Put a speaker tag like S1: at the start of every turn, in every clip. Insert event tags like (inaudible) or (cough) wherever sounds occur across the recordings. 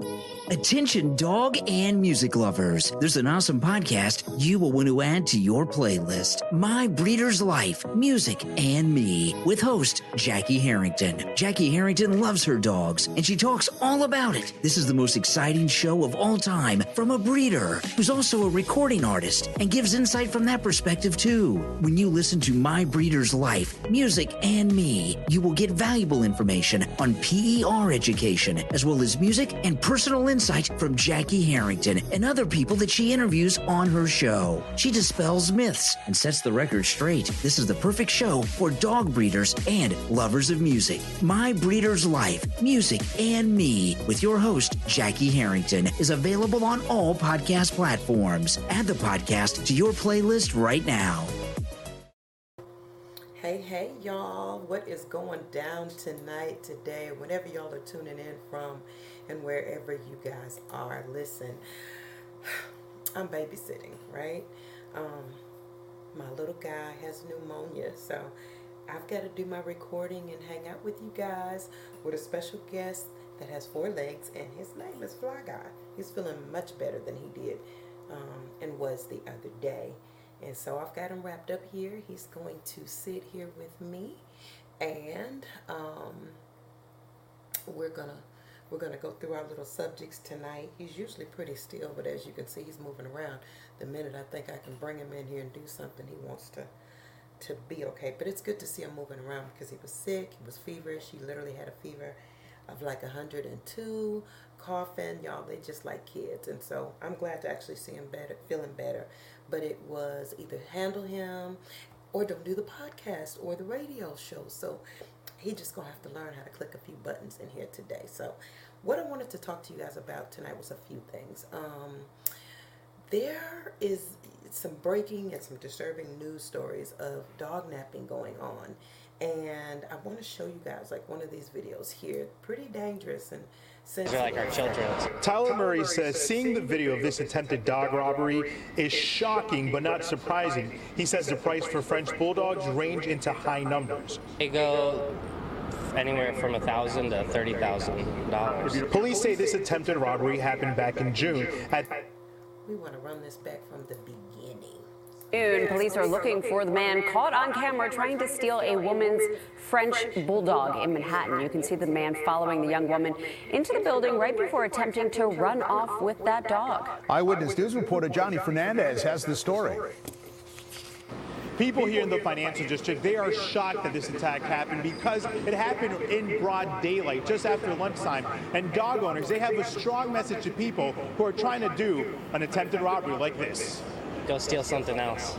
S1: you. Attention, dog and music lovers. There's an awesome podcast you will want to add to your playlist My Breeder's Life, Music, and Me, with host Jackie Harrington. Jackie Harrington loves her dogs, and she talks all about it. This is the most exciting show of all time from a breeder who's also a recording artist and gives insight from that perspective, too. When you listen to My Breeder's Life, Music, and Me, you will get valuable information on PER education, as well as music and personal insight from Jackie Harrington and other people that she interviews on her show. She dispels myths and sets the record straight. This is the perfect show for dog breeders and lovers of music. My Breeder's Life, Music, and Me with your host, Jackie Harrington, is available on all podcast platforms. Add the podcast to your playlist right now.
S2: Hey, hey, y'all. What is going down tonight, today, whenever y'all are tuning in from? And wherever you guys are. Listen, I'm babysitting, right? Um, my little guy has pneumonia, so I've got to do my recording and hang out with you guys with a special guest that has four legs, and his name is Fly Guy. He's feeling much better than he did um, and was the other day. And so I've got him wrapped up here. He's going to sit here with me, and um, we're going to we're going to go through our little subjects tonight. He's usually pretty still, but as you can see, he's moving around. The minute I think I can bring him in here and do something, he wants to to be okay. But it's good to see him moving around because he was sick, he was feverish. He literally had a fever of like 102, coughing. Y'all, they just like kids. And so I'm glad to actually see him better, feeling better. But it was either handle him or don't do the podcast or the radio show. So he just gonna have to learn how to click a few buttons in here today. So what I wanted to talk to you guys about tonight was a few things. Um, there is some breaking and some disturbing news stories of dog napping going on. And I want to show you guys like one of these videos here. Pretty dangerous and
S3: sensitive. They're like our children.
S4: Tyler Murray says seeing the video of this attempted dog robbery is shocking but not surprising. He says the price for French bulldogs range into high numbers.
S3: They go anywhere from a thousand to thirty thousand dollars.
S4: Police say this attempted robbery happened back in June at.
S2: We want to run this back from the beginning.
S5: Police are looking for the man caught on camera trying to steal a woman's French bulldog in Manhattan. You can see the man following the young woman into the building right before attempting to run off with that dog.
S6: Eyewitness News reporter Johnny Fernandez has the story.
S4: People here in the financial district, they are shocked that this attack happened because it happened in broad daylight, just after lunchtime. And dog owners, they have a strong message to people who are trying to do an attempted robbery like this.
S3: Go steal something else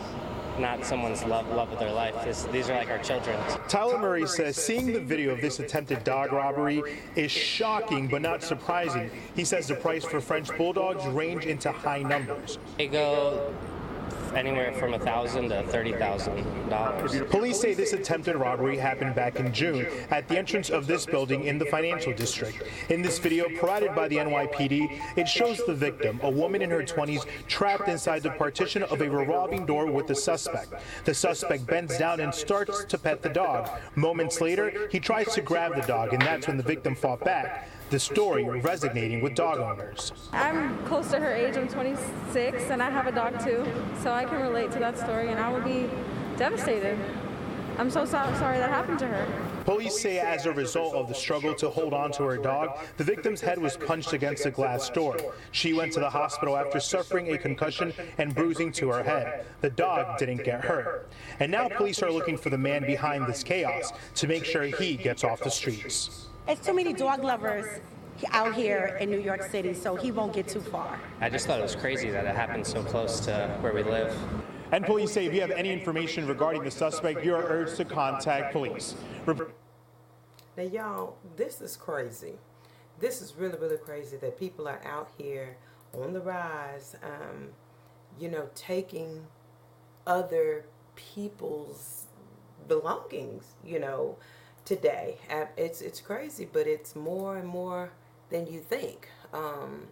S3: not someone's love love of their life. It's, these are like our children.
S4: Tyler Murray says seeing the video of this attempted dog robbery is shocking but not surprising. He says the price for French bulldogs range into high numbers.
S3: They go anywhere from a thousand to thirty thousand dollars.
S4: Police say this attempted robbery happened back in June at the entrance of this building in the financial district. In this video provided by the NYPD, it shows the victim, a woman in her 20s, trapped inside the partition of a revolving door with the suspect. The suspect bends down and starts to pet the dog. Moments later, he tries to grab the dog, and that's when the victim fought back the story resonating with dog owners.
S7: I'm close to her age, I'm 26, and I have a dog too, so I can relate to that story, and I would be devastated. I'm so sorry that happened to her.
S4: Police say as a result of the struggle to hold on to her dog, the victim's head was punched against a glass door. She went to the hospital after suffering a concussion and bruising to her head. The dog didn't get hurt. And now police are looking for the man behind this chaos to make sure he gets off the streets.
S8: It's too many dog lovers out here in New York City, so he won't get too far.
S3: I just thought it was crazy that it happened so close to where we live.
S4: And police say if you have any information regarding the suspect, you are urged to contact police.
S2: Now, y'all, this is crazy. This is really, really crazy that people are out here on the rise, um, you know, taking other people's belongings, you know today. It's it's crazy, but it's more and more than you think. Um,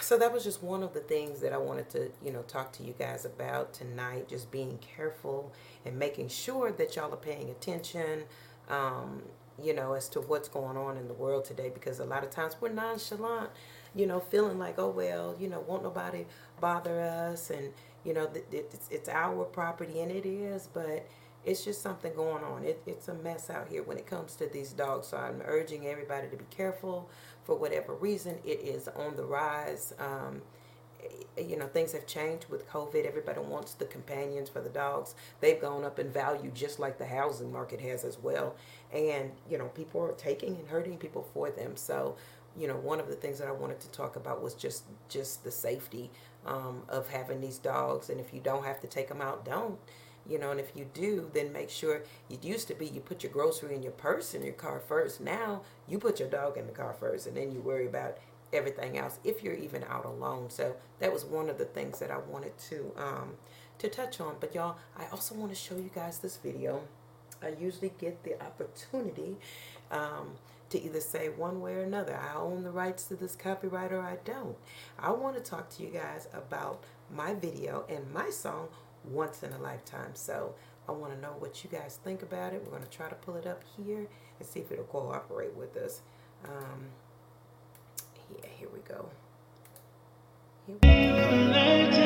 S2: so that was just one of the things that I wanted to, you know, talk to you guys about tonight. Just being careful and making sure that y'all are paying attention. Um, you know, as to what's going on in the world today because a lot of times we're nonchalant, you know, feeling like, oh, well, you know, won't nobody bother us and, you know, it's, it's our property and it is, but it's just something going on. It, it's a mess out here when it comes to these dogs. So I'm urging everybody to be careful for whatever reason. It is on the rise. Um, you know, things have changed with COVID. Everybody wants the companions for the dogs. They've gone up in value just like the housing market has as well. And, you know, people are taking and hurting people for them. So, you know, one of the things that I wanted to talk about was just just the safety um, of having these dogs. And if you don't have to take them out, don't. You know, and if you do, then make sure it used to be you put your grocery in your purse in your car first. Now you put your dog in the car first and then you worry about everything else if you're even out alone. So that was one of the things that I wanted to um, to touch on. But y'all, I also want to show you guys this video. I usually get the opportunity um, to either say one way or another, I own the rights to this copyright or I don't. I want to talk to you guys about my video and my song, Once in a Lifetime. So I want to know what you guys think about it. We're going to try to pull it up here and see if it'll cooperate with us. Um, yeah, here we go. Here we go.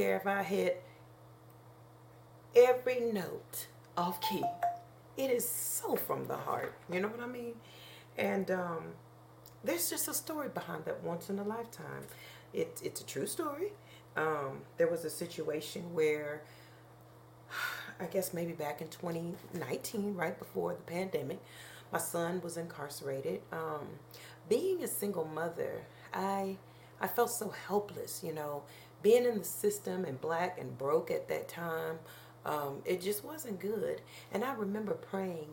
S2: Care if I hit every note off key. It is so from the heart. You know what I mean? And um, there's just a story behind that once in a lifetime. It, it's a true story. Um, there was a situation where, I guess maybe back in 2019, right before the pandemic, my son was incarcerated. Um, being a single mother, I I felt so helpless, you know, being in the system and black and broke at that time. Um, it just wasn't good. And I remember praying,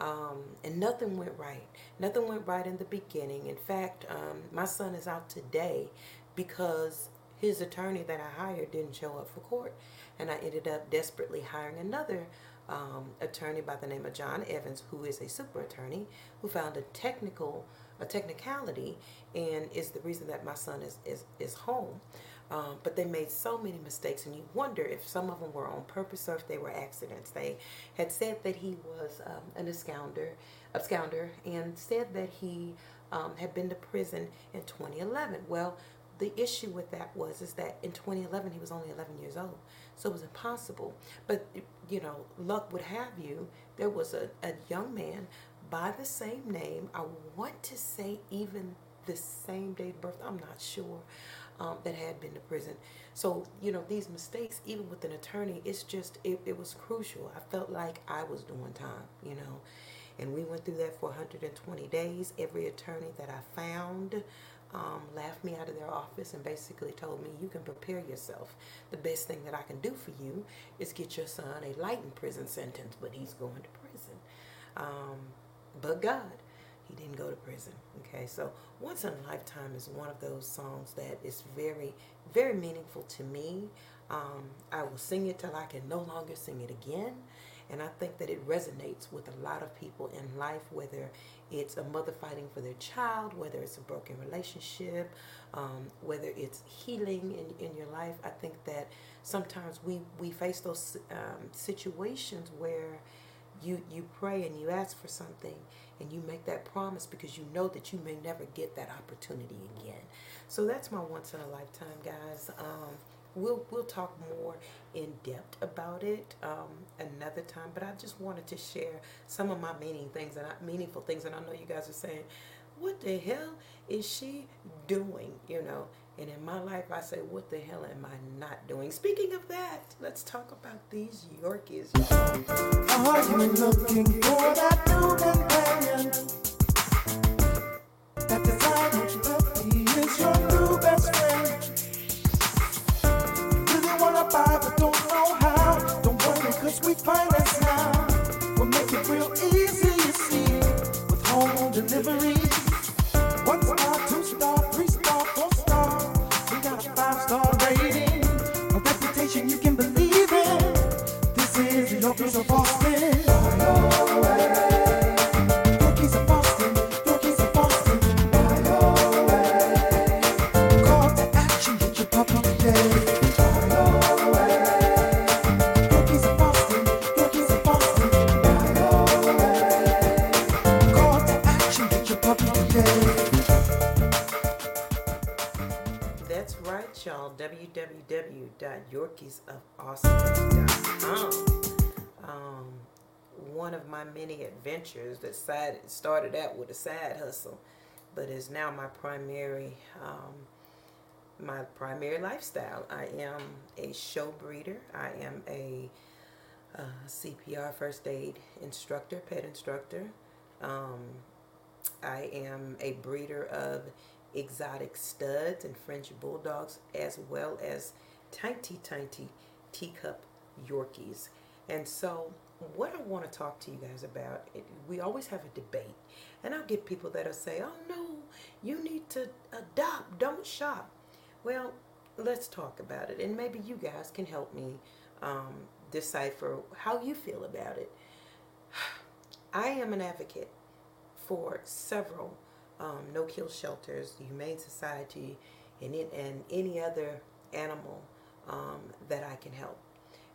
S2: um, and nothing went right. Nothing went right in the beginning. In fact, um, my son is out today because his attorney that I hired didn't show up for court. And I ended up desperately hiring another um, attorney by the name of John Evans, who is a super attorney, who found a technical, a technicality, and is the reason that my son is is, is home. Um, but they made so many mistakes, and you wonder if some of them were on purpose or if they were accidents. They had said that he was um, an absconder, absconder, and said that he um, had been to prison in 2011. Well, the issue with that was is that in 2011 he was only 11 years old, so it was impossible. But you know, luck would have you, there was a, a young man by the same name. I want to say even the same date of birth. I'm not sure um, that had been to prison. So, you know, these mistakes, even with an attorney, it's just, it, it was crucial. I felt like I was doing time, you know. And we went through that for 120 days. Every attorney that I found um, laughed me out of their office and basically told me, You can prepare yourself. The best thing that I can do for you is get your son a lightened prison sentence, but he's going to prison. Um, but God, he didn't go to prison. Okay, so Once in a Lifetime is one of those songs that is very, very meaningful to me. Um, I will sing it till I can no longer sing it again. And I think that it resonates with a lot of people in life, whether it's a mother fighting for their child, whether it's a broken relationship, um, whether it's healing in, in your life. I think that sometimes we, we face those um, situations where you, you pray and you ask for something and you make that promise because you know that you may never get that opportunity again. So that's my once in a lifetime, guys. Um, we'll we'll talk more in depth about it um, another time. But I just wanted to share some of my meaning things and meaningful things, and I know you guys are saying, "What the hell is she doing?" You know. And in my life, I say, what the hell am I not doing? Speaking of that, let's talk about these Yorkies. Are you looking for that new companion? That decided he is your new best friend. Really wanna buy, but don't know how. Don't worry, cause we finance now. We'll make it real easy, you see, with home delivery. My many adventures that side started out with a side hustle, but is now my primary um, my primary lifestyle. I am a show breeder. I am a uh, CPR first aid instructor, pet instructor. Um, I am a breeder of exotic studs and French bulldogs, as well as tiny, tiny teacup Yorkies. And so, what I want to talk to you guys about, it, we always have a debate, and I'll get people that'll say, "Oh no, you need to adopt, don't shop." Well, let's talk about it, and maybe you guys can help me um, decipher how you feel about it. (sighs) I am an advocate for several um, no-kill shelters, the Humane Society, and, and any other animal um, that I can help.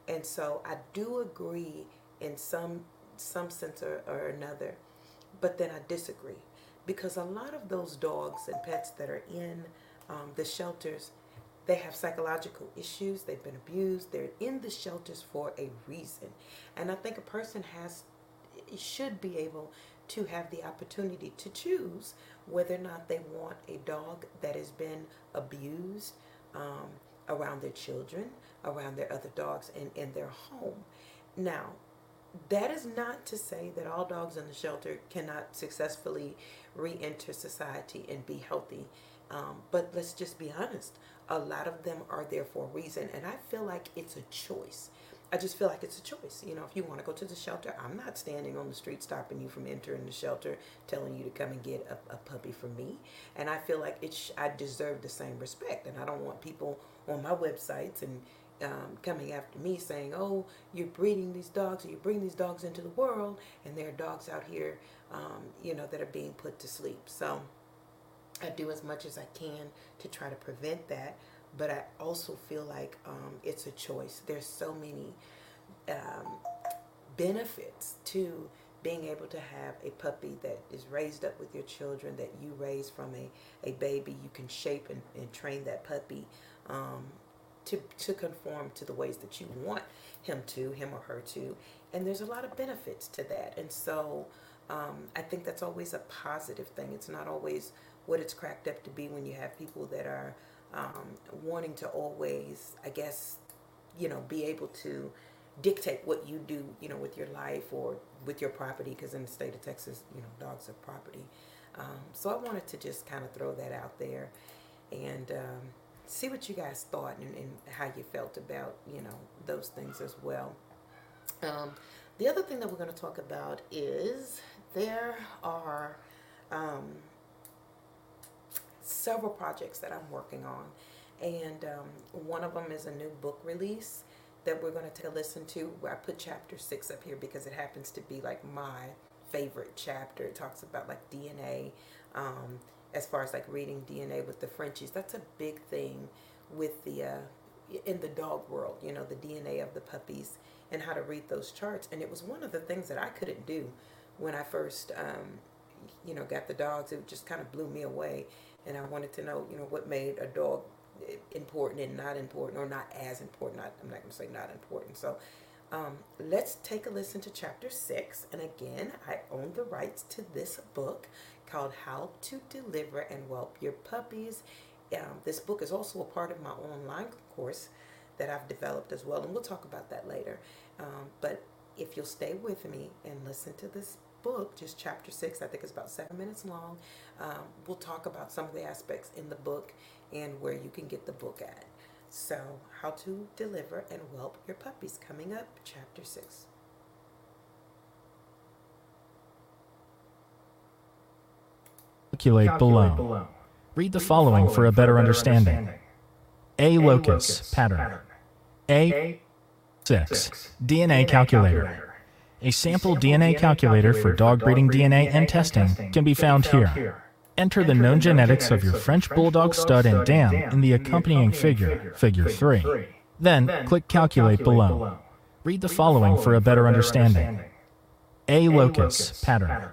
S2: And so I do agree in some some sense or, or another, but then I disagree because a lot of those dogs and pets that are in um, the shelters, they have psychological issues. They've been abused. They're in the shelters for a reason, and I think a person has should be able to have the opportunity to choose whether or not they want a dog that has been abused um, around their children, around their other dogs, and in their home. Now, that is not to say that all dogs in the shelter cannot successfully re enter society and be healthy Um, but let's just be honest. A lot of them are there for a reason, and I feel like it's a choice. I just feel like it's a choice. You know, if you want to go to the shelter, I'm not standing on the street stopping you from entering the shelter, telling you to come and get a, a puppy from me. And I feel like it sh- I deserve the same respect. And I don't want people on my websites and um, coming after me saying, "Oh, you're breeding these dogs, or you bring these dogs into the world, and there are dogs out here, um, you know, that are being put to sleep." So I do as much as I can to try to prevent that, but I also feel like um, it's a choice. There's so many um, benefits to being able to have a puppy that is raised up with your children that you raise from a, a baby. You can shape and, and train that puppy um, to, to conform to the ways that you want him to, him or her to. And there's a lot of benefits to that. And so um, I think that's always a positive thing. It's not always what it's cracked up to be when you have people that are um, wanting to always, I guess, you know, be able to dictate what you do, you know, with your life or with your property, because in the state of Texas, you know, dogs are property. Um, so I wanted to just kind of throw that out there and um, see what you guys thought and, and, how you felt about, you know, those things as well. Um, the other thing that we're going to talk about is there are um, several projects that I'm working on. And um, one of them is a new book release that we're going to take a listen to. I put chapter six up here because it happens to be like my favorite chapter. It talks about like DNA, um, as far as like reading DNA with the Frenchies. That's a big thing with the uh, in the dog world. You know, the DNA of the puppies and how to read those charts. And it was one of the things that I couldn't do when I first, um, you know, got the dogs. It just kind of blew me away, and I wanted to know, you know, what made a dog important and not important or not as important. Not, I'm not going to say not important. So um, let's take a listen to chapter six. And again, I own the rights to this book called How to Deliver and Whelp Your Puppies. Um, this book is also a part of my online course that I've developed as well. And we'll talk about that later. Um, but if you'll stay with me and listen to this book, just chapter six, I think it's about seven minutes long, um, we'll talk about some of the aspects in the book and where you can get the book at. So, how to deliver and whelp your puppies coming up, chapter 6.
S9: Calculate below. Read the following for a better understanding. A locus pattern. A 6 DNA calculator. A sample DNA calculator for dog breeding DNA and testing can be found here. Enter the known genetics of your French Bulldog stud and dam in the accompanying figure, figure 3. Then, click Calculate below. Read the following for a better understanding. A locus pattern.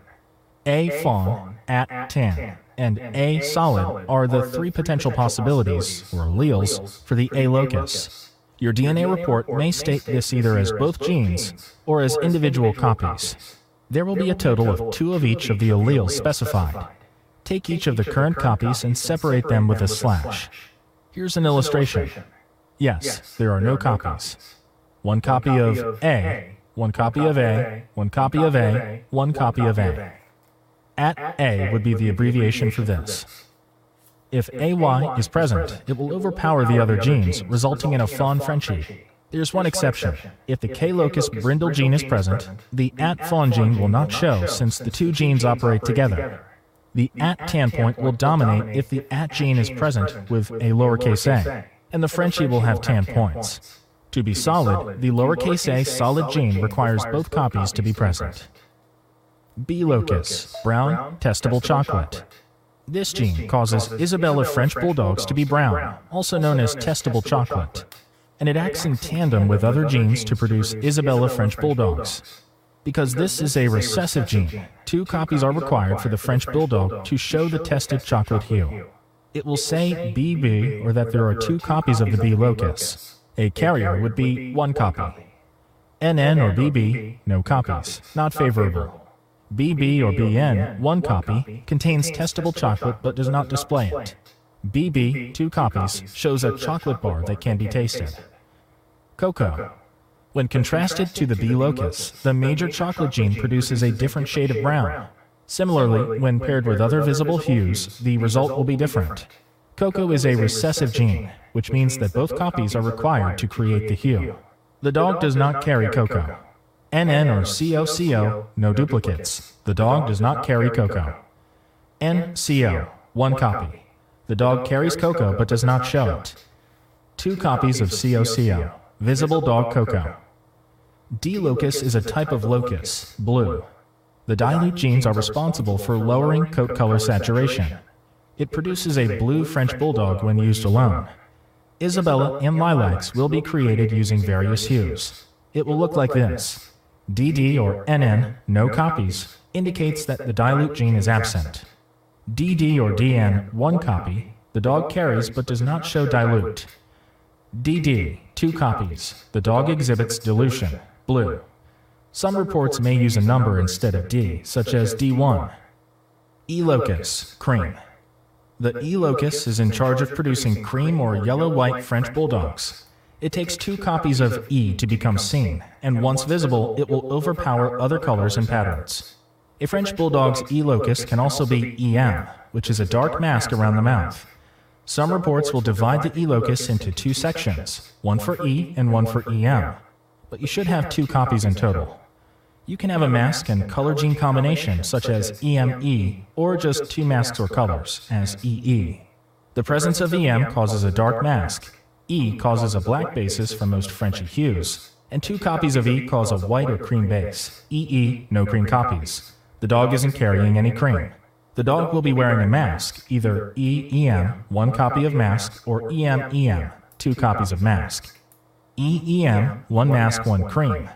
S9: A fawn at tan and A solid are the three potential possibilities, or alleles, for the A locus. Your DNA report may state this either as both genes or as individual copies. There will be a total of two of each of the alleles specified. Take each of the current copies and separate them with a slash. Here's an illustration. Yes, there are no copies. One copy of A, one copy of A, one copy of A, one copy of A. At A would be the abbreviation for this. If AY is present, it will overpower the other genes, resulting in a fawn Frenchie. There's one exception. If the K locus brindle gene is present, the at fawn gene will not show since the two genes operate together. The at tan point will dominate if the at gene is present with a lowercase a, and the Frenchie will have tan points. To be solid, the lowercase a solid gene requires both copies to be present. B locus, brown, testable chocolate. This gene causes Isabella French Bulldogs to be brown, also known as testable chocolate, and it acts in tandem with other genes to produce Isabella French Bulldogs. Because this is a recessive gene, two copies are required for the French Bulldog to show the tested chocolate hue. It will say BB or that there are two copies of the B locus. A carrier would be one copy. NN or BB, no copies, not favorable. BB or BN, one copy, contains testable chocolate but does not display it. BB, two copies, shows a chocolate bar that can be tasted. Cocoa, when contrasted to the B locus, the major chocolate gene produces a different shade of brown. Similarly, when paired with other visible hues, the result will be different. Cocoa is a recessive gene, which means that both copies are required to create the hue. The dog does not carry Coco. NN or COCO, no duplicates. The dog does not carry Coco. NCO, one copy. The dog carries Coco but does not show it. Two copies of COCO, visible dog Coco. D locus is a type of locus, blue. The dilute genes are responsible for lowering coat color saturation. It produces a blue French bulldog when used alone. Isabella and lilacs will be created using various hues. It will look like this. DD or NN, no copies, indicates that the dilute gene is absent. DD or DN, one copy, the dog carries but does not show dilute. DD, two copies, the dog exhibits dilution, blue. Some reports may use a number instead of D, such as D1. E locus, cream. The E locus is in charge of producing cream or yellow white French bulldogs. It takes two copies of E to become seen, and once visible, it will overpower other colors and patterns. A French bulldog's E locus can also be EM, which is a dark mask around the mouth. Some reports will divide the E locus into two sections, one for E and one for EM, but you should have two copies in total. You can have a mask and color gene combination, such as EME, or just two masks or colors, as EE. The presence of EM causes a dark mask, E causes a black basis for most Frenchy hues, and two copies of E cause a white or cream base. EE, no cream copies. The dog isn't carrying any cream. The dog will be wearing a mask, either EEM, one copy of mask, or EMEM, two copies of mask. EEM, one mask, one cream.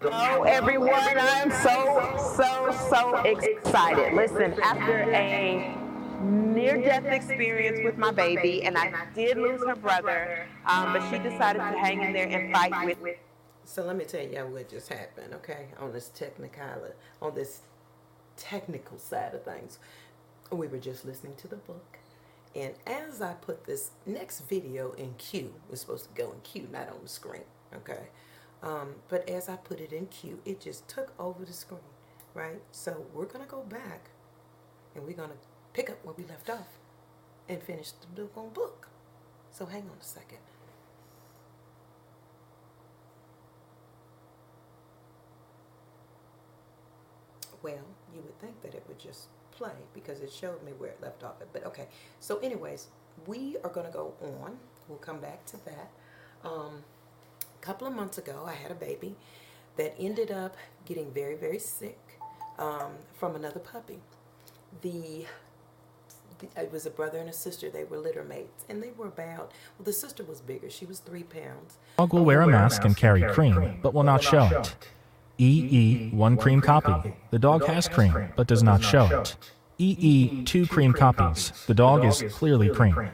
S10: Hello, everyone. I'm so, so, so excited. Listen, after a near death experience with my baby, and I did lose her brother, um, but she decided to hang in there and fight with. me.
S2: So let me tell y'all what just happened, okay? On this technical, on this technical side of things, we were just listening to the book, and as I put this next video in queue, it's supposed to go in queue, not on the screen, okay? Um, but as I put it in queue, it just took over the screen, right? So we're gonna go back, and we're gonna pick up where we left off and finish the book on book. So hang on a second. Well, you would think that it would just play because it showed me where it left off. But okay, so anyways, we are going to go on. We'll come back to that. Um, a couple of months ago, I had a baby that ended up getting very, very sick um, from another puppy. The it was a brother and a sister. They were litter mates, and they were about. Well, the sister was bigger. She was three pounds.
S9: Dog will wear a mask and carry cream, but will not show it. EE, one cream copy. The dog has cream, but does not show it. EE, two cream copies. The dog is clearly cream.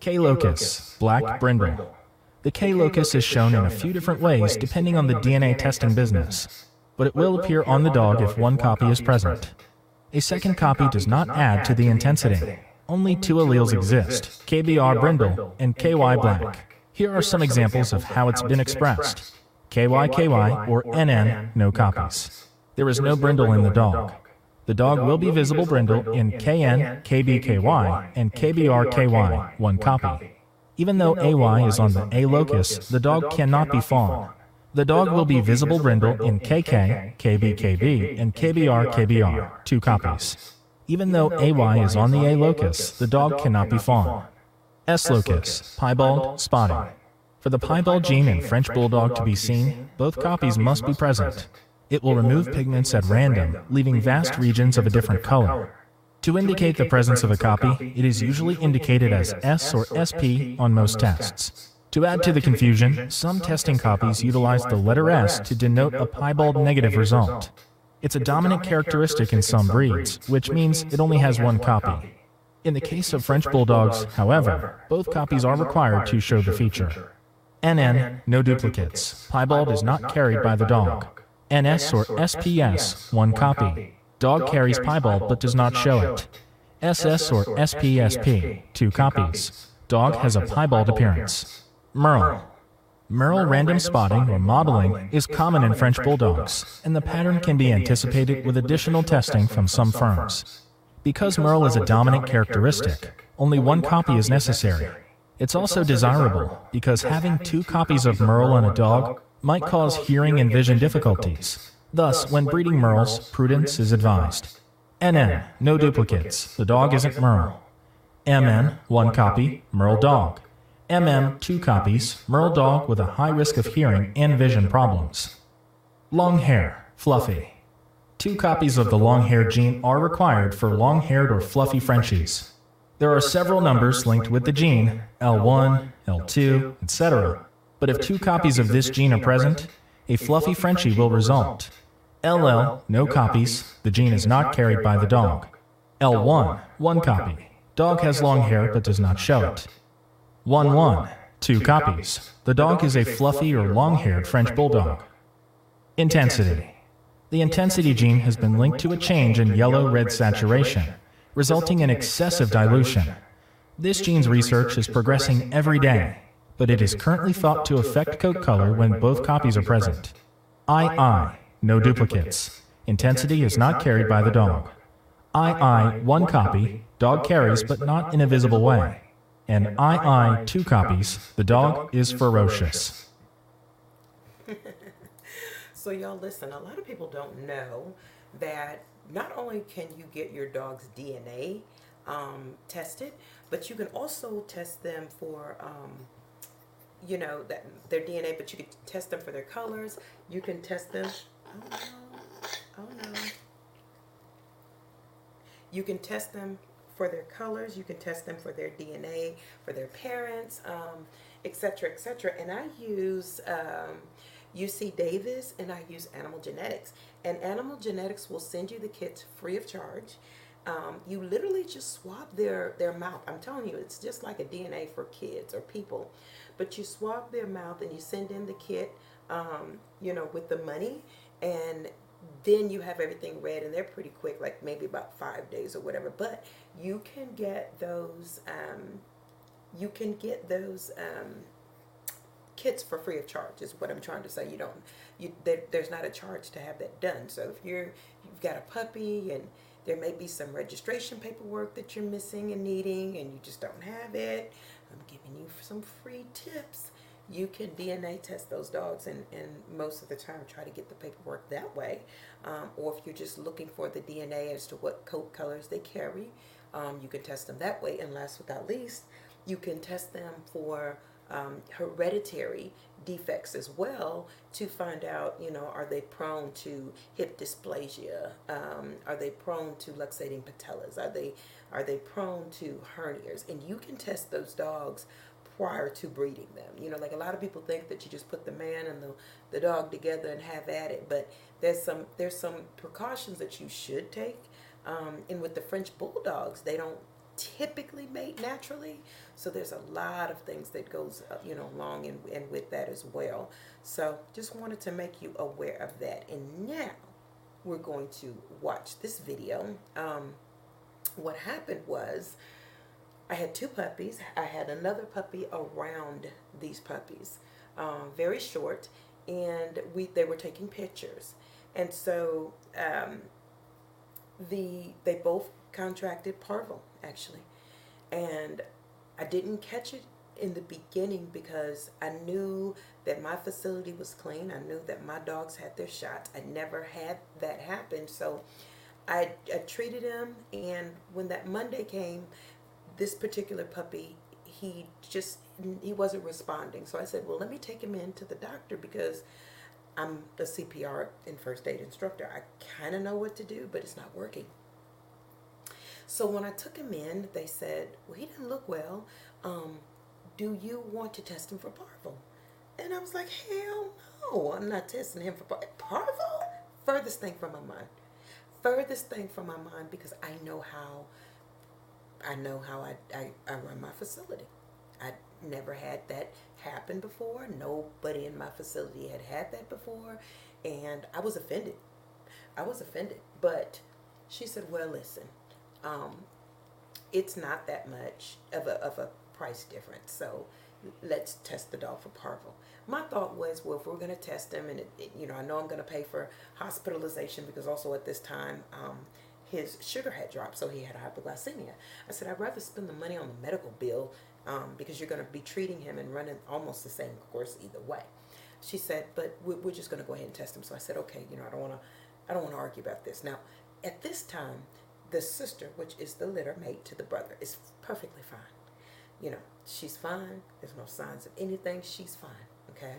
S9: K locus, black brindle. The K locus is shown in a few different ways depending on the DNA testing business, but it will appear on the dog if one copy is present. A second copy does not add to the intensity. Only two alleles exist, KBR brindle and KY black. Here are some examples of how it's been expressed. KYKY or NN, no copies. There is no brindle in the dog. The dog will be visible brindle in KN, KBKY, and KBRKY, one copy. Even though AY is on the A locus, the dog cannot be fawn. The dog will be visible brindle in KK, KBKB, and KBRKBR, two copies. Even though AY is on the A locus, the dog cannot be fawn. S locus, piebald, spotting. For the piebald gene in French bulldog to be seen, both copies must be present. It will remove pigments at random, leaving vast regions of a different color. To indicate the presence of a copy, it is usually indicated as S or SP on most tests. To add to the confusion, some testing copies utilize the letter S to denote a piebald negative result. It's a dominant characteristic in some breeds, which means it only has one copy. In the case of French Bulldogs, however, both copies are required to show the feature. NN, no duplicates. Piebald is not carried by the dog. NS or SPS, one copy. Dog carries piebald but does not show it. SS or SPSP, two copies. Dog has a piebald appearance. Merle. Merle random spotting or modeling is common in French Bulldogs, and the pattern can be anticipated with additional testing from some firms. Because Merle is a dominant characteristic, only one copy is necessary. It's also desirable because having two copies of Merle on a dog might cause hearing and vision difficulties. Thus, when breeding Merles, prudence is advised. NN, no duplicates. The dog isn't Merle. MN, one copy, Merle dog. MM, two copies, Merle dog with a high risk of hearing and vision problems. Long hair, fluffy. Two copies of the long hair gene are required for long haired or fluffy Frenchies. There are several numbers linked with the gene, L1, L2, etc. But if two copies of this gene are present, a fluffy Frenchie will result. LL, no copies, the gene is not carried by the dog. L1, one copy, dog has long hair but does not show it. 1 1, two copies, the dog is a fluffy or long haired French Bulldog. Intensity. The intensity gene has been linked to a change in yellow red saturation resulting in excessive dilution. This gene's research is progressing every day, but it is currently thought to affect coat color when both copies are present. II, no duplicates. Intensity is not carried by the dog. II, one copy, dog carries but not in a visible way. And I I two copies, the dog is ferocious. (laughs)
S2: so, y'all listen, a lot of people don't know that not only can you get your dog's DNA um, tested, but you can also test them for, um, you know, that their DNA. But you can test them for their colors. You can test them. Oh no! Oh no! You can test them for their colors. You can test them for their DNA, for their parents, etc., um, etc. Et and I use. Um, UC Davis and I use Animal Genetics. And Animal Genetics will send you the kits free of charge. Um, you literally just swab their, their mouth. I'm telling you, it's just like a DNA for kids or people. But you swab their mouth and you send in the kit, um, you know, with the money. And then you have everything read and they're pretty quick, like maybe about five days or whatever. But you can get those, um, you can get those um, kits for free of charge is what I'm trying to say. You don't you there, there's not a charge to have that done. So if you're you've got a puppy and there may be some registration paperwork that you're missing and needing and you just don't have it, I'm giving you some free tips. You can DNA test those dogs and, and most of the time try to get the paperwork that way. Um, or if you're just looking for the DNA as to what coat colors they carry, um, you can test them that way. And last but not least, you can test them for um, hereditary defects as well to find out, you know, are they prone to hip dysplasia? Um, are they prone to luxating patellas? Are they are they prone to hernias? And you can test those dogs prior to breeding them. You know, like a lot of people think that you just put the man and the, the dog together and have at it, but there's some there's some precautions that you should take. Um, and with the French bulldogs, they don't typically mate naturally. So there's a lot of things that goes, you know, along and, and with that as well. So just wanted to make you aware of that. And now we're going to watch this video. Um, what happened was I had two puppies. I had another puppy around these puppies, um, very short, and we they were taking pictures. And so um, the they both contracted parvo actually. And I didn't catch it in the beginning because I knew that my facility was clean. I knew that my dogs had their shots. I never had that happen. So I, I treated them, And when that Monday came, this particular puppy, he just, he wasn't responding. So I said, well, let me take him in to the doctor because I'm a CPR and first aid instructor. I kind of know what to do, but it's not working. So when I took him in, they said, well, he didn't look well. Um, do you want to test him for parvo? And I was like, hell no, I'm not testing him for parvo. Parvo? Furthest thing from my mind. Furthest thing from my mind because I know how I know how I, I, I run my facility. I never had that happen before. Nobody in my facility had had that before. And I was offended. I was offended. But she said, well, listen, um, it's not that much of a, of a price difference. So let's test the dog for parvo. My thought was, well, if we're going to test him, and it, it, you know, I know I'm going to pay for hospitalization because also at this time, um, his sugar had dropped, so he had hypoglycemia. I said, I'd rather spend the money on the medical bill um, because you're going to be treating him and running almost the same course either way. She said, but we're, just going to go ahead and test him. So I said, okay, you know, I don't want to, I don't want to argue about this. Now, at this time, the sister, which is the litter mate to the brother, is perfectly fine. You know, she's fine. There's no signs of anything. She's fine. Okay,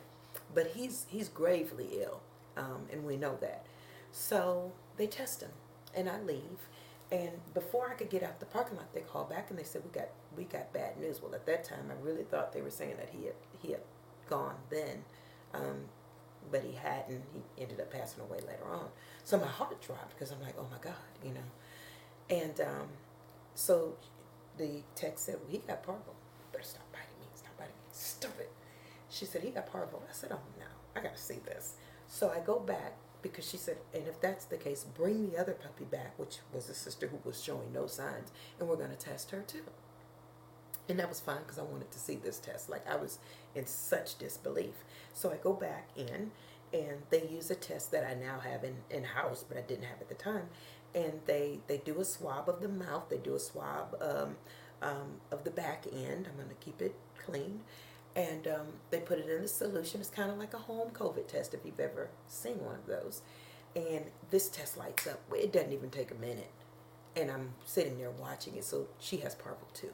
S2: but he's he's gravely ill, um, and we know that. So they test him, and I leave. And before I could get out the parking lot, they called back and they said we got we got bad news. Well, at that time, I really thought they were saying that he had he had gone then, um, but he hadn't. He ended up passing away later on. So my heart dropped because I'm like, oh my God, you know. And um, so the text said, well, he got parvo. Better stop biting me. Stop biting me. Stop it. She said, he got parvo. I said, oh no, I got to see this. So I go back because she said, and if that's the case, bring the other puppy back, which was a sister who was showing no signs, and we're going to test her too. And that was fine because I wanted to see this test. Like I was in such disbelief. So I go back in and they use a test that I now have in, in house, but I didn't have at the time. And they, they do a swab of the mouth, they do a swab um, um, of the back end. I'm going to keep it clean. And um, they put it in the solution. It's kind of like a home COVID test if you've ever seen one of those. And this test lights up. It doesn't even take a minute. And I'm sitting there watching it. So she has parvo too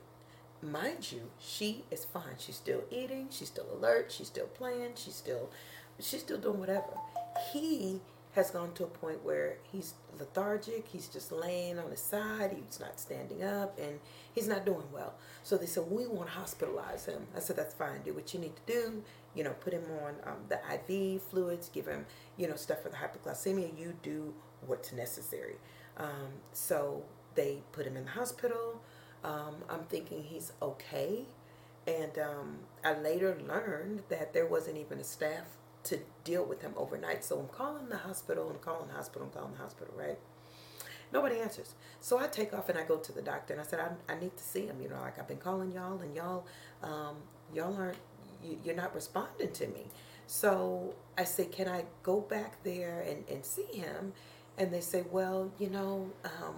S2: mind you, she is fine. She's still eating. She's still alert. She's still playing. She's still, she's still doing whatever. He has gone to a point where he's lethargic. He's just laying on his side. He's not standing up, and he's not doing well. So they said we want to hospitalize him. I said that's fine. Do what you need to do. You know, put him on um, the IV fluids. Give him, you know, stuff for the hypoglycemia. You do what's necessary. Um, so they put him in the hospital. Um, I'm thinking he's okay. And um, I later learned that there wasn't even a staff to deal with him overnight. So I'm calling the hospital, I'm calling the hospital, I'm calling the hospital, right? Nobody answers. So I take off and I go to the doctor and I said, I, I need to see him. You know, like I've been calling y'all and y'all, um, y'all aren't, you, you're not responding to me. So I say, can I go back there and, and see him? And they say, well, you know, um,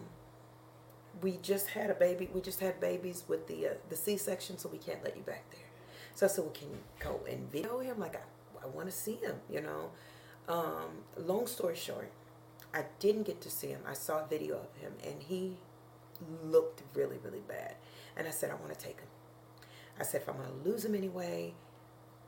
S2: we just had a baby. We just had babies with the uh, the C-section, so we can't let you back there. So I said, well, can you go and video him? Like I, I want to see him. You know. Um, long story short, I didn't get to see him. I saw a video of him, and he looked really, really bad. And I said, I want to take him. I said, if I'm going to lose him anyway,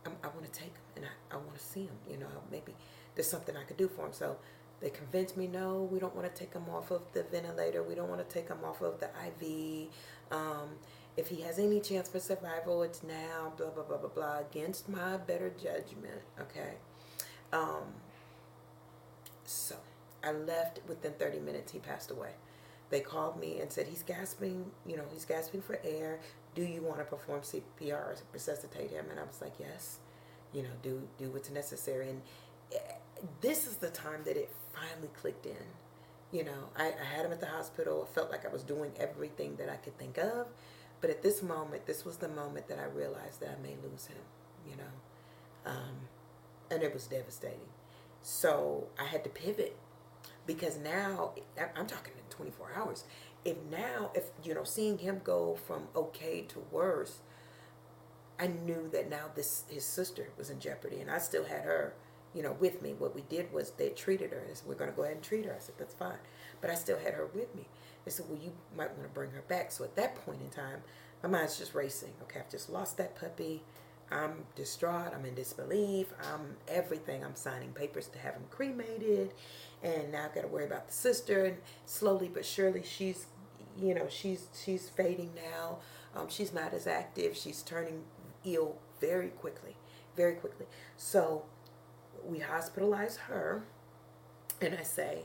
S2: I'm, i want to take him, and I, I want to see him. You know, maybe there's something I could do for him. So they convinced me, no, we don't want to take him off of the ventilator. We don't want to take him off of the IV. Um, if he has any chance for survival, it's now, blah, blah, blah, blah, blah, against my better judgment, okay? Um, so I left within 30 minutes, he passed away. They called me and said, he's gasping, you know, he's gasping for air. Do you want to perform CPR resuscitate him? And I was like, yes, you know, do, do what's necessary. And eh, this is the time that it finally clicked in. You know, I, I had him at the hospital. I felt like I was doing everything that I could think of. But at this moment, this was the moment that I realized that I may lose him, you know. Um, and it was devastating. So I had to pivot because now, I'm talking in 24 hours. If now, if, you know, seeing him go from okay to worse, I knew that now this his sister was in jeopardy and I still had her you know, with me. What we did was they treated her. They said, we're going to go ahead and treat her. I said, that's fine. But I still had her with me. They said, well, you might want to bring her back. So at that point in time, my mind's just racing. Okay, I've just lost that puppy. I'm distraught. I'm in disbelief. I'm everything. I'm signing papers to have him cremated. And now I've got to worry about the sister. And slowly but surely, she's, you know, she's she's fading now. Um, she's not as active. She's turning ill very quickly, very quickly. So we hospitalize her, and I say,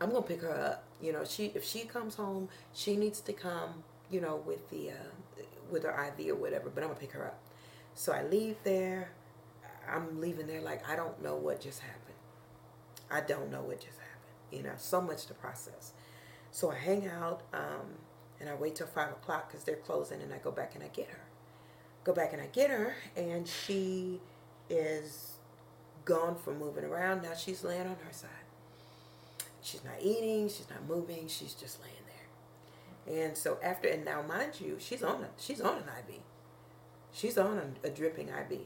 S2: I'm gonna pick her up. You know, she if she comes home, she needs to come. You know, with the uh, with her IV or whatever. But I'm gonna pick her up. So I leave there. I'm leaving there like I don't know what just happened. I don't know what just happened. You know, so much to process. So I hang out um, and I wait till five o'clock because they're closing, and I go back and I get her. Go back and I get her, and she is gone from moving around. Now she's laying on her side. she's not eating, she's not moving, she's just laying there. And so after, and now mind you, she's on a, she's on an IV. She's on a, a dripping IV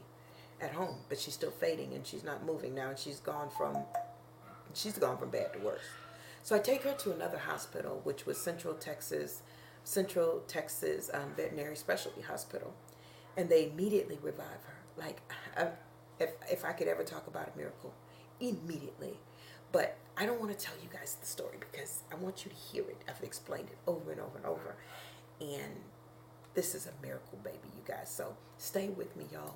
S2: at home, but she's still fading and she's not moving now. And she's gone from, she's gone from bad to worse. So I take her to another hospital, which was Central Texas, Central Texas um, Veterinary Specialty Hospital, and they immediately revive her. Like, I, if if I could ever talk about a miracle, immediately. But I don't want to tell you guys the story because I want you to hear it. I've explained it over and over and over, and this is a miracle, baby, you guys. So stay with me, y'all,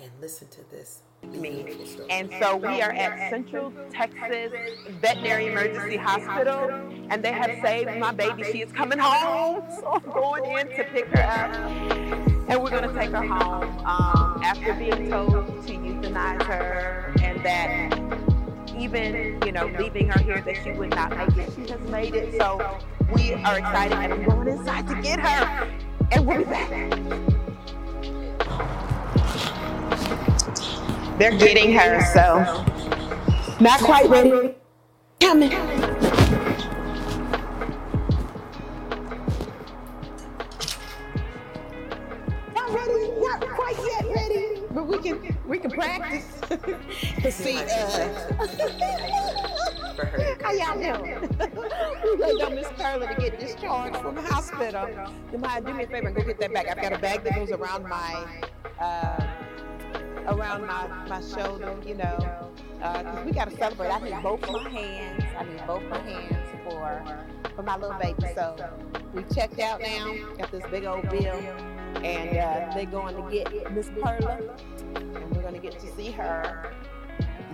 S2: and listen to this
S10: me. And so we are at Central Texas Veterinary Emergency Hospital, and they have saved my baby. She is coming home, so I'm going in to pick her up, and we're going to take her home um, after being told to euthanize her, and that even you know leaving her here that she would not make it. She has made it, so we are excited, and I'm going inside to get her, and we'll be back. They're getting her, so not quite ready. Coming. Discharged from the hospital. You mind do me a favor and go get that bag. I've got a bag that goes around my. Uh, around my, my shoulder, you know, uh, we got to celebrate. I need both my hands. I need both my hands for for my little baby. So we checked out now. Got this big old bill, and uh, they're going to get Miss Perla, and we're going to get to see her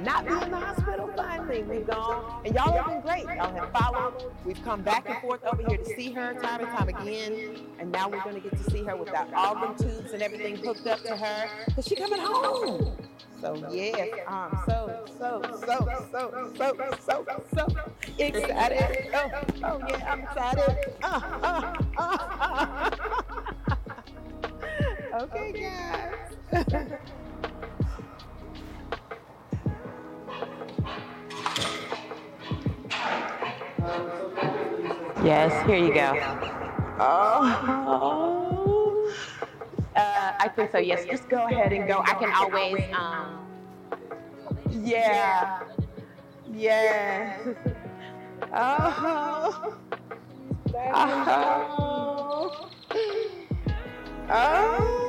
S10: not be in the hospital finally. We've gone, and y'all have been great. Y'all have followed. We've come back and forth over here to see her time and time again. And now we're going to get to see her without all the tubes and everything hooked up to her. Because she's coming home. So yes, I'm so, so, so, so, so, so, so excited. Oh, oh yeah, I'm excited. Uh, uh, uh, uh. (laughs) okay, guys. (laughs) Yes, here you go. Oh. Uh, I think so. Yes, just go ahead and go. I can always. Um, yeah. Yeah. Oh. Oh. (laughs) Oh.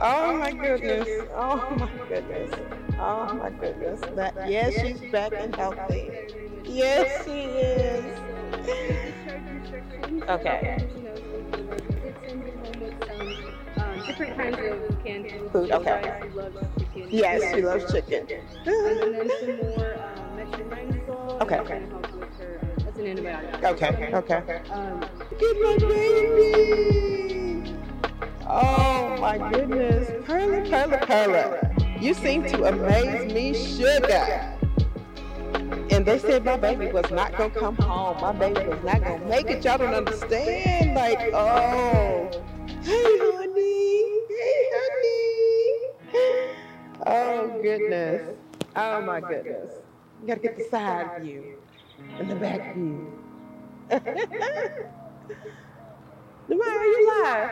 S10: Oh my goodness. Oh my goodness. Oh my goodness. That yes, she's back and healthy. Yes, she is. Okay.
S7: different kinds of canned
S10: food. Okay. Yes, she loves chicken.
S7: and then some more um, metronidazole.
S10: Okay.
S7: Okay. That's an antibiotic.
S10: Okay. Okay.
S7: Um,
S10: Get my baby. Oh my goodness. Perla, Perla, Perla. You seem to amaze me, sugar. And they said my baby was not gonna come home. My baby was not gonna make it. Y'all don't understand. Like, oh, hey honey, hey honey. Oh goodness. Oh my goodness. You gotta get the side view and the back view. (laughs) Lamar, you live?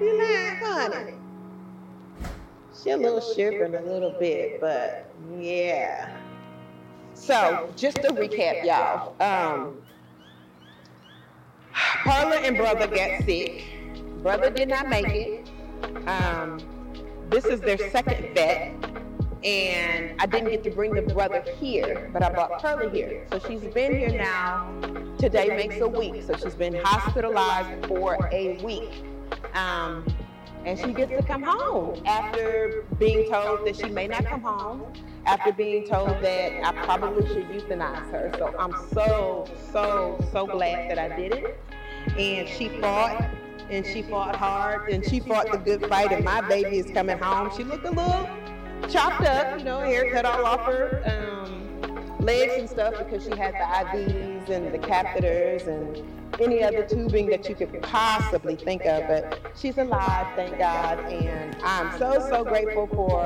S10: You live, honey? She a little shivering a little bit, but yeah. So, just to recap, y'all. Um, Perla and brother got sick. Brother did not make it. Um, this is their second vet, and I didn't get to bring the brother here, but I brought Perla here. So she's been here now. Today makes a week, so she's been hospitalized for a week. Um, and she gets to come home after being told that she may not come home, after being told that I probably should euthanize her. So I'm so, so, so glad that I did it. And she fought, and she fought hard, and she fought the good fight, and my baby is coming home. She looked a little chopped up, you know, hair cut all off her um, legs and stuff because she had the IVs and the catheters and any other tubing that you could possibly think of. But she's alive, thank God. And I'm so, so grateful for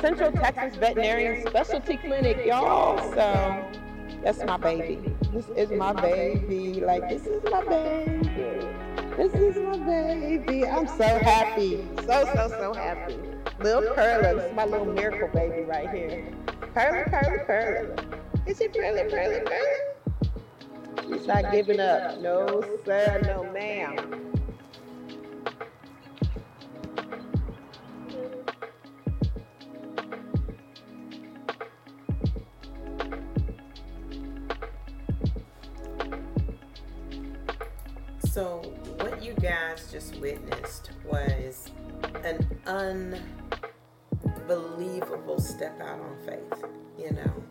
S10: Central Texas Veterinarian Specialty Clinic, y'all. So that's my baby. This is my baby. Like, this is my baby. This is my baby. I'm so happy. So, so, so happy. Little Perla. This is my little miracle baby right here. Perla, Perla, Perla. Is it Perla, Perla, Perla? She's not giving up. No, sir. No, ma'am.
S2: So, what you guys just witnessed was an unbelievable step out on faith. You know,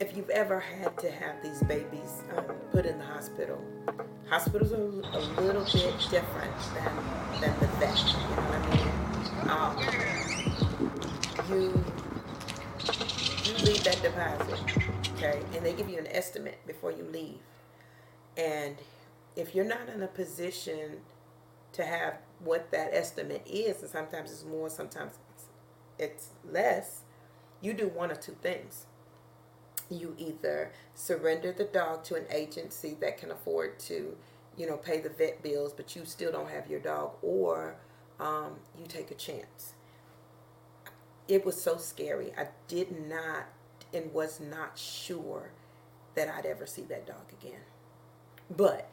S2: if you've ever had to have these babies um, put in the hospital, hospitals are a little bit different than, than the vet. You know what I mean? Um, you you leave that deposit, okay, and they give you an estimate before you leave, and if you're not in a position to have what that estimate is, and sometimes it's more, sometimes it's, it's less, you do one or two things. You either surrender the dog to an agency that can afford to, you know, pay the vet bills, but you still don't have your dog, or um, you take a chance. It was so scary. I did not and was not sure that I'd ever see that dog again. But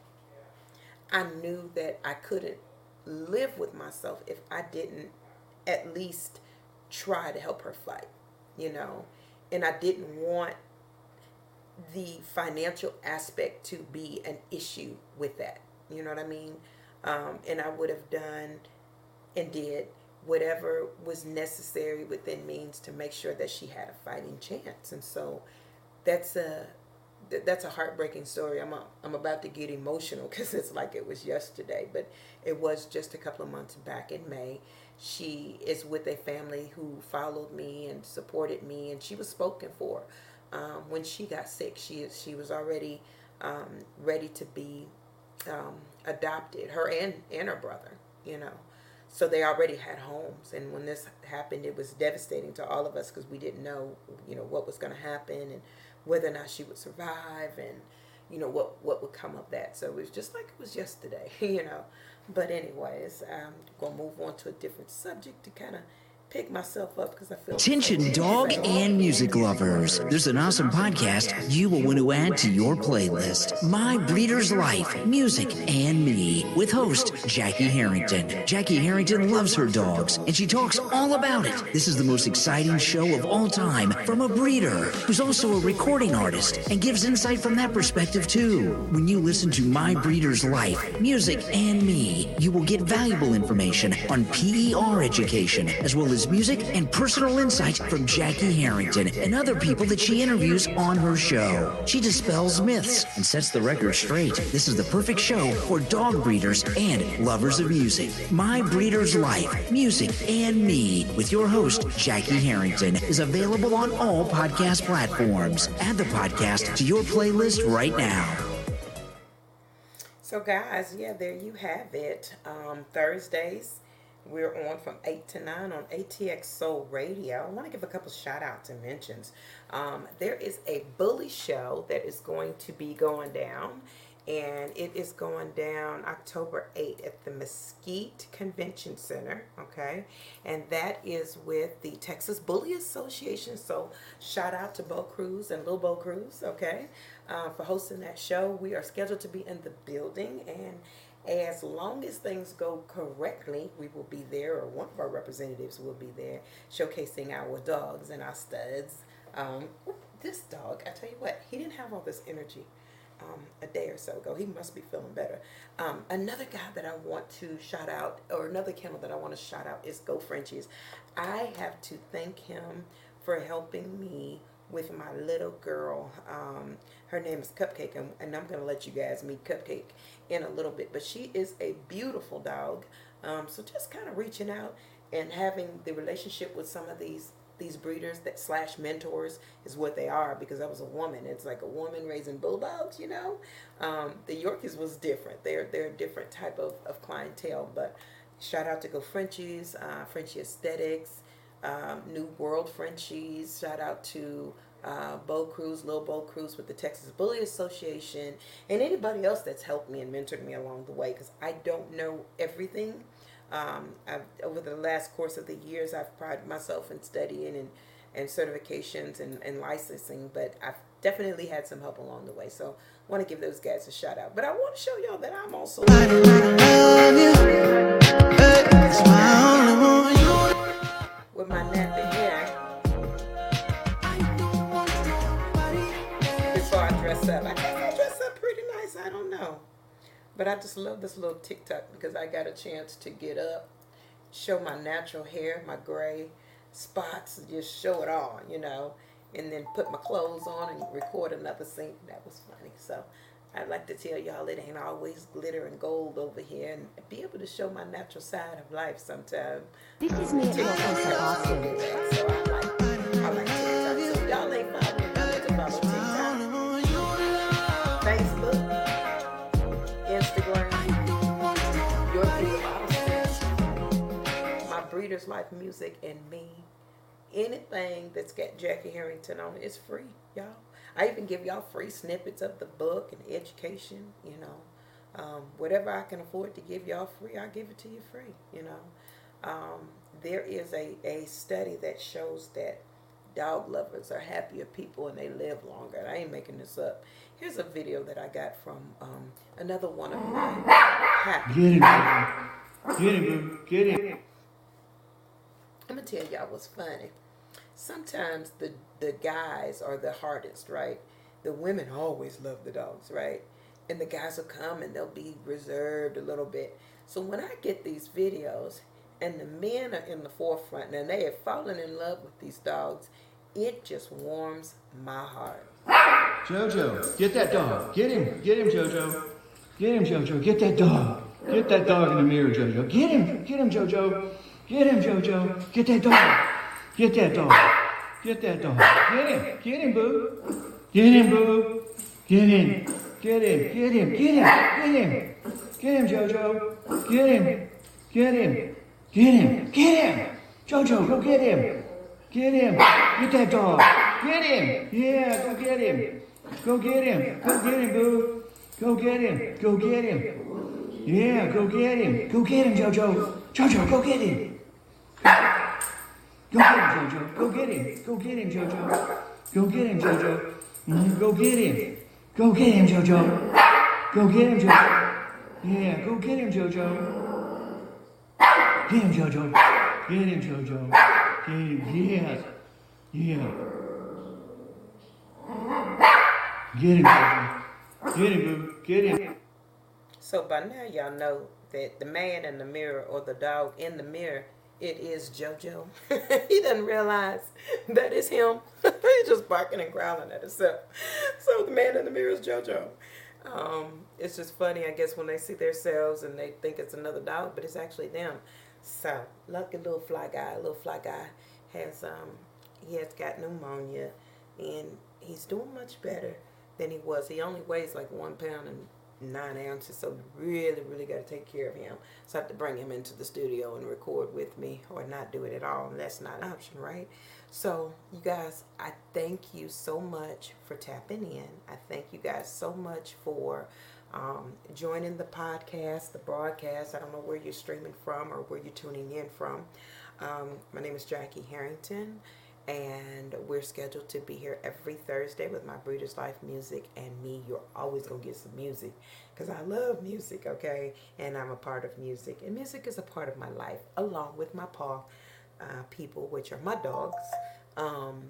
S2: I knew that I couldn't live with myself if I didn't at least try to help her fight, you know. And I didn't want the financial aspect to be an issue with that. You know what I mean? Um, and I would have done and did whatever was necessary within means to make sure that she had a fighting chance. And so that's a that's a heartbreaking story. I'm a, I'm about to get emotional (laughs) because it's like it was yesterday, but it was just a couple of months back in May. She is with a family who followed me and supported me, and she was spoken for. Um, when she got sick, she she was already um, ready to be um, adopted. Her and and her brother, you know. So they already had homes, and when this happened, it was devastating to all of us because we didn't know, you know, what was going to happen and whether or not she would survive and you know what what would come of that so it was just like it was yesterday (laughs) you know but anyways i'm gonna move on to a different subject to kind of pick myself up because I feel
S1: Attention, dog and music lovers. There's an awesome podcast you will want to add to your playlist. My Breeder's Life, Music, and Me, with host Jackie Harrington. Jackie Harrington loves her dogs, and she talks all about it. This is the most exciting show of all time from a breeder who's also a recording artist and gives insight from that perspective too. When you listen to My Breeder's Life, Music, and Me, you will get valuable information on PER education as well as music and personal insights from Jackie Harrington and other people that she interviews on her show. She dispels myths and sets the record straight. This is the perfect show for dog breeders and lovers of music. My Breeder's Life, Music, and Me with your host, Jackie Harrington, is available on all podcast platforms. Add the podcast to your playlist right now.
S2: So, guys, yeah, there you have it. Um, Thursdays, we're on from 8 to 9 on ATX Soul Radio. I want to give a couple shout outs and mentions. Um, there is a bully show that is going to be going down, and it is going down October 8th at the Mesquite Convention Center. Okay, and that is with the Texas Bully Association. So, shout out to Bo Cruz and Lil Bo Cruz, okay, uh, for hosting that show. We are scheduled to be in the building and as long as things go correctly, we will be there, or one of our representatives will be there, showcasing our dogs and our studs. Um, this dog, I tell you what, he didn't have all this energy um, a day or so ago. He must be feeling better. Um, another guy that I want to shout out, or another kennel that I want to shout out, is Go Frenchies. I have to thank him for helping me with my little girl. Um, her name is Cupcake, and, and I'm going to let you guys meet Cupcake in a little bit. But she is a beautiful dog. Um, so just kind of reaching out and having the relationship with some of these these breeders that slash mentors is what they are because I was a woman. It's like a woman raising bulldogs, you know. Um, the Yorkies was different. They're they're a different type of, of clientele. But shout out to Go Frenchies, uh, Frenchie Aesthetics, um, New World Frenchies. Shout out to uh, Bo Cruz, Lil Bo Cruz with the Texas Bully Association, and anybody else that's helped me and mentored me along the way because I don't know everything. Um, over the last course of the years, I've prided myself in studying and, and certifications and, and licensing, but I've definitely had some help along the way. So I want to give those guys a shout out. But I want to show y'all that I'm also. But I just love this little TikTok because I got a chance to get up, show my natural hair, my gray spots, just show it all, you know, and then put my clothes on and record another scene. That was funny. So I'd like to tell y'all it ain't always glitter and gold over here and be able to show my natural side of life sometime.
S11: This is me at Austin.
S2: Austin, Life Music, and me. Anything that's got Jackie Harrington on it is free, y'all. I even give y'all free snippets of the book and education, you know. Um, whatever I can afford to give y'all free, I give it to you free, you know. Um, there is a, a study that shows that dog lovers are happier people and they live longer. I ain't making this up. Here's a video that I got from um, another one of my happy.
S12: Get him, Get him. Get him.
S2: I'm gonna tell y'all what's funny. Sometimes the the guys are the hardest, right? The women always love the dogs, right? And the guys will come and they'll be reserved a little bit. So when I get these videos and the men are in the forefront and they have fallen in love with these dogs, it just warms my heart.
S12: Jojo, get that dog. Get him. Get him, Jojo. Get him, Jojo. Get that dog. Get that dog in the mirror, Jojo. Get him. Get him, Jojo. Get him, Jojo. Get that dog. Get that dog. Get that dog. Get him. Get him, boo. Get him, boo. Get him. Get him. Get him. Get him. Get him. Get him, Jojo. Get him. Get him. Get him. Get him. Jojo, go get him. Get him. Get that dog. Get him. Yeah, go get him. Go get him. Go get him, boo. Go get him. Go get him. Yeah, go get him. Go get him, Jojo. Jojo, go get him. Go get him, Jojo. Go get him. Go get him, Jojo. Go get him, Jojo. Mhm, Go get him. Go get him, Jojo. Go get him, Jojo. Yeah, go get him, Jojo. Get him, Jojo. Get him, Jojo. Get him. Yes. Yeah. Get him, Jojo. Get him, boo. Get him.
S2: So by now y'all know that the man in the mirror or the dog in the mirror, it is JoJo. (laughs) he doesn't realize that it's him. (laughs) He's just barking and growling at himself. (laughs) So the man in the mirror is JoJo. Um, it's just funny, I guess, when they see themselves and they think it's another dog, but it's actually them. So lucky little fly guy, little fly guy has um he has got pneumonia and he's doing much better than he was. He only weighs like one pound and nine ounces, so really, really got to take care of him. So I have to bring him into the studio and record with me, or not do it at all, and that's not an option, right? So, you guys, I thank you so much for tapping in. I thank you guys so much for um, joining the podcast, the broadcast. I don't know where you're streaming from or where you're tuning in from. Um, my name is Jackie Harrington, and we're scheduled to be here every Thursday with my Breeders' Life music and me. You're always to get some music because I love music, okay? And I'm a part of music, and music is a part of my life along with my paw uh, people, which are my dogs. Um,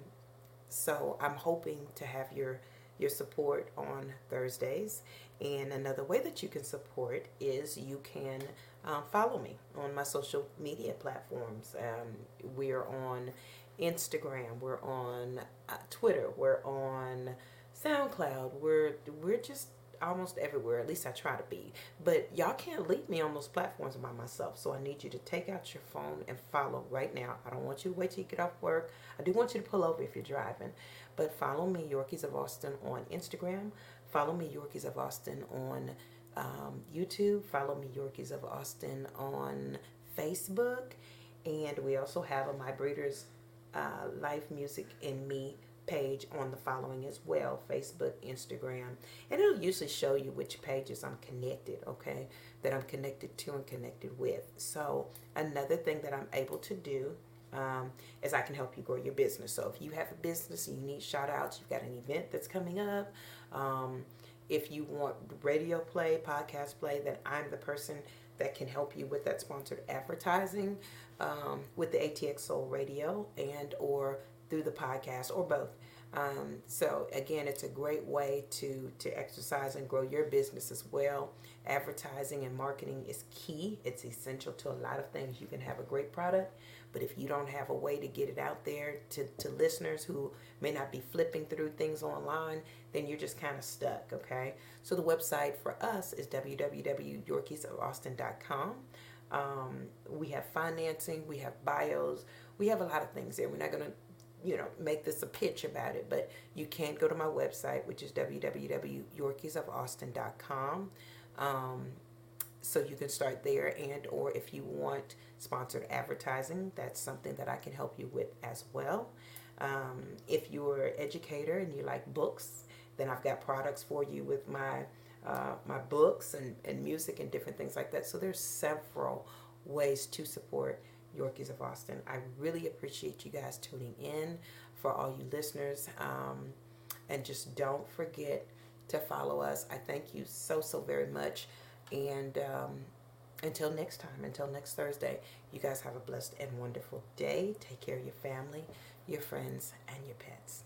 S2: so I'm hoping to have your your support on Thursdays. And another way that you can support is you can um, follow me on my social media platforms. Um, we're on Instagram, we're on uh, Twitter, we're on SoundCloud. We're we're just almost everywhere. At least I try to be. But y'all can't leave me on those platforms by myself. So I need you to take out your phone and follow right now. I don't want you to wait till you get off work. I do want you to pull over if you're driving. But follow me, Yorkies of Austin, on Instagram. Follow me, Yorkies of Austin, on um, YouTube. Follow me, Yorkies of Austin, on Facebook. And we also have a My Breeders uh, Life Music and Me page on the following as well Facebook, Instagram, and it'll usually show you which pages I'm connected, okay, that I'm connected to and connected with. So, another thing that I'm able to do um, is I can help you grow your business. So, if you have a business and you need shout outs, you've got an event that's coming up, um, if you want radio play, podcast play, then I'm the person that can help you with that sponsored advertising um, with the ATX Soul Radio and or through the podcast or both. Um, so again, it's a great way to to exercise and grow your business as well. Advertising and marketing is key. It's essential to a lot of things. You can have a great product, but if you don't have a way to get it out there to, to listeners who may not be flipping through things online, then you're just kind of stuck, okay? So the website for us is www.yorkiesofaustin.com. Um, we have financing, we have bios, we have a lot of things there. We're not going to you know, make this a pitch about it, but you can go to my website, which is www.yorkiesofaustin.com. Um, so you can start there and or if you want sponsored advertising that's something that i can help you with as well um, if you're an educator and you like books then i've got products for you with my uh, my books and, and music and different things like that. So there's several ways to support yorkies of austin. I really appreciate you guys tuning in. For all you listeners um, and just don't forget to follow us. I thank you so so very much. And um, until next time, until next Thursday, you guys have a blessed and wonderful day. Take care of your family, your friends, and your pets.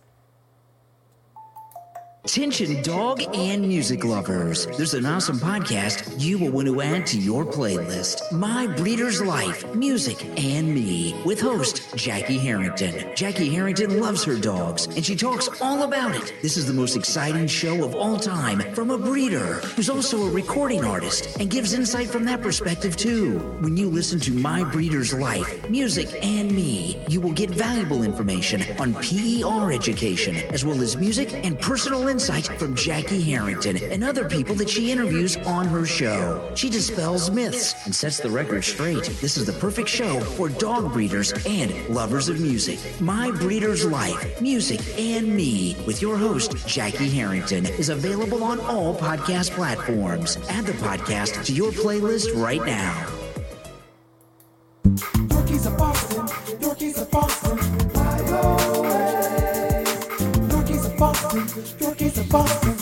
S1: Attention dog and music lovers. There's an awesome podcast you will want to add to your playlist. My Breeder's Life, Music, and Me with host Jackie Harrington. Jackie Harrington loves her dogs and she talks all about it. This is the most exciting show of all time from a breeder who's also a recording artist and gives insight from that perspective too. When you listen to My Breeder's Life, Music, and Me, you will get valuable information on PER education as well as music and personal insight from Jackie Harrington and other people that she interviews on her show. She dispels myths and sets the record straight. This is the perfect show for dog breeders and lovers of music. My Breeder's Life, Music, and Me with your host, Jackie Harrington, is available on all podcast platforms. Add the podcast to your playlist right now.
S2: Yorkies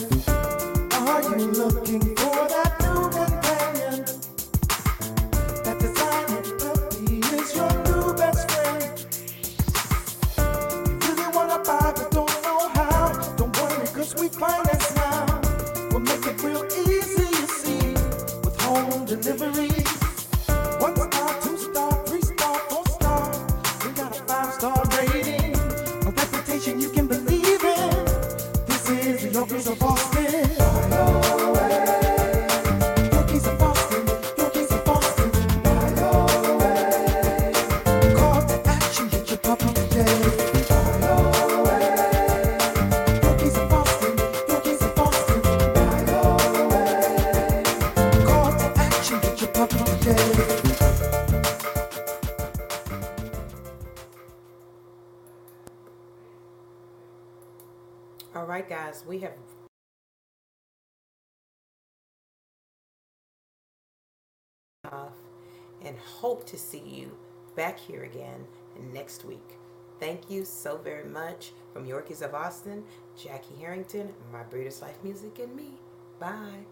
S2: of Austin, Jackie Harrington, My Breeder's Life Music, and me. Bye.